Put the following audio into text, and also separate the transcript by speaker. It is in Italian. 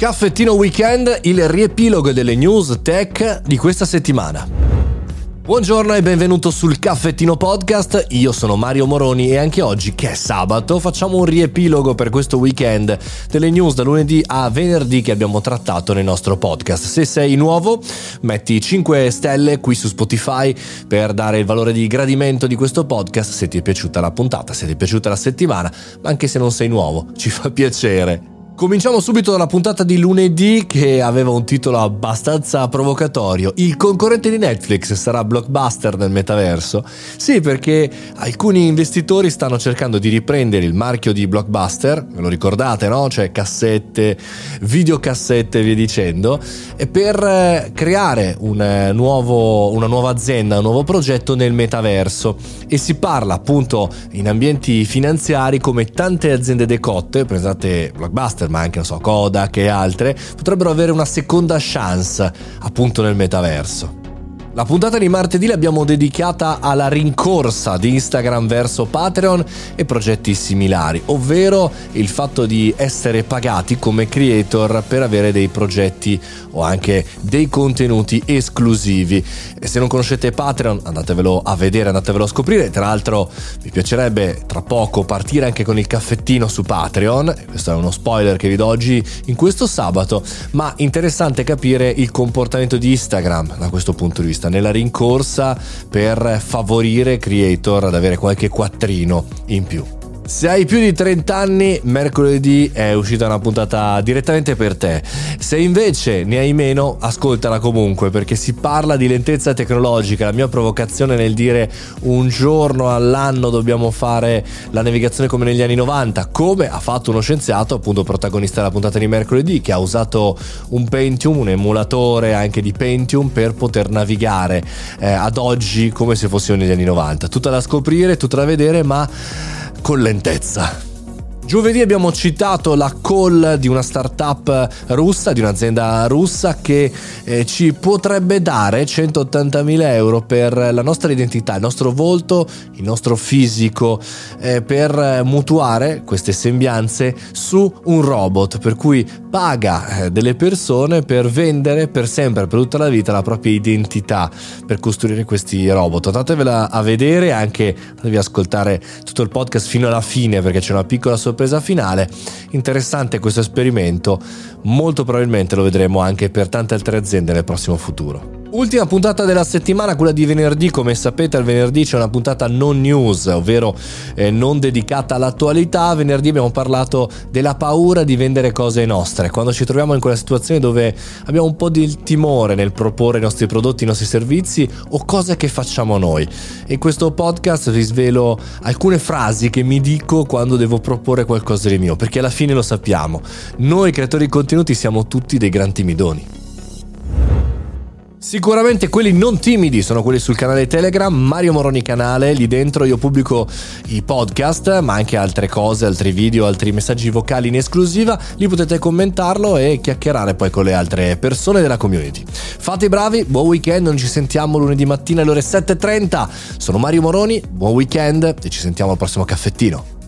Speaker 1: Caffettino Weekend, il riepilogo delle news tech di questa settimana. Buongiorno e benvenuto sul Caffettino Podcast, io sono Mario Moroni e anche oggi, che è sabato, facciamo un riepilogo per questo weekend delle news da lunedì a venerdì che abbiamo trattato nel nostro podcast. Se sei nuovo, metti 5 stelle qui su Spotify per dare il valore di gradimento di questo podcast se ti è piaciuta la puntata, se ti è piaciuta la settimana, ma anche se non sei nuovo, ci fa piacere. Cominciamo subito dalla puntata di lunedì che aveva un titolo abbastanza provocatorio. Il concorrente di Netflix sarà blockbuster nel metaverso? Sì, perché alcuni investitori stanno cercando di riprendere il marchio di blockbuster, ve lo ricordate, no? Cioè cassette, videocassette e via dicendo, e per eh, creare un eh, nuovo, una nuova azienda, un nuovo progetto nel metaverso. E si parla appunto in ambienti finanziari come tante aziende decotte, pensate blockbuster, ma anche, non so, Kodak e altre, potrebbero avere una seconda chance appunto nel metaverso. La puntata di martedì l'abbiamo dedicata alla rincorsa di Instagram verso Patreon e progetti similari, ovvero il fatto di essere pagati come creator per avere dei progetti o anche dei contenuti esclusivi. E se non conoscete Patreon, andatevelo a vedere, andatevelo a scoprire. Tra l'altro, mi piacerebbe tra poco partire anche con il caffettino su Patreon. Questo è uno spoiler che vi do oggi in questo sabato, ma interessante capire il comportamento di Instagram da questo punto di vista nella rincorsa per favorire creator ad avere qualche quattrino in più. Se hai più di 30 anni, mercoledì è uscita una puntata direttamente per te. Se invece ne hai meno, ascoltala comunque perché si parla di lentezza tecnologica. La mia provocazione nel dire un giorno all'anno dobbiamo fare la navigazione come negli anni 90, come ha fatto uno scienziato, appunto protagonista della puntata di mercoledì, che ha usato un Pentium, un emulatore anche di Pentium per poter navigare eh, ad oggi come se fossimo negli anni 90. Tutta da scoprire, tutta da vedere, ma con lentezza. Giovedì abbiamo citato la call di una startup russa, di un'azienda russa che eh, ci potrebbe dare 180.000 euro per la nostra identità, il nostro volto, il nostro fisico, eh, per mutuare queste sembianze su un robot, per cui paga eh, delle persone per vendere per sempre, per tutta la vita, la propria identità, per costruire questi robot. Andatevela a vedere, anche devi ascoltare tutto il podcast fino alla fine perché c'è una piccola sorpresa sorpresa finale. Interessante questo esperimento, molto probabilmente lo vedremo anche per tante altre aziende nel prossimo futuro. Ultima puntata della settimana, quella di venerdì, come sapete al venerdì c'è una puntata non news, ovvero eh, non dedicata all'attualità. Venerdì abbiamo parlato della paura di vendere cose nostre, quando ci troviamo in quella situazione dove abbiamo un po' di timore nel proporre i nostri prodotti, i nostri servizi o cose che facciamo noi. In questo podcast vi svelo alcune frasi che mi dico quando devo proporre qualcosa di mio, perché alla fine lo sappiamo, noi creatori di contenuti siamo tutti dei gran timidoni. Sicuramente quelli non timidi sono quelli sul canale Telegram, Mario Moroni canale, lì dentro io pubblico i podcast, ma anche altre cose, altri video, altri messaggi vocali in esclusiva, lì potete commentarlo e chiacchierare poi con le altre persone della community. Fate i bravi, buon weekend, non ci sentiamo lunedì mattina alle ore 7.30, sono Mario Moroni, buon weekend e ci sentiamo al prossimo caffettino.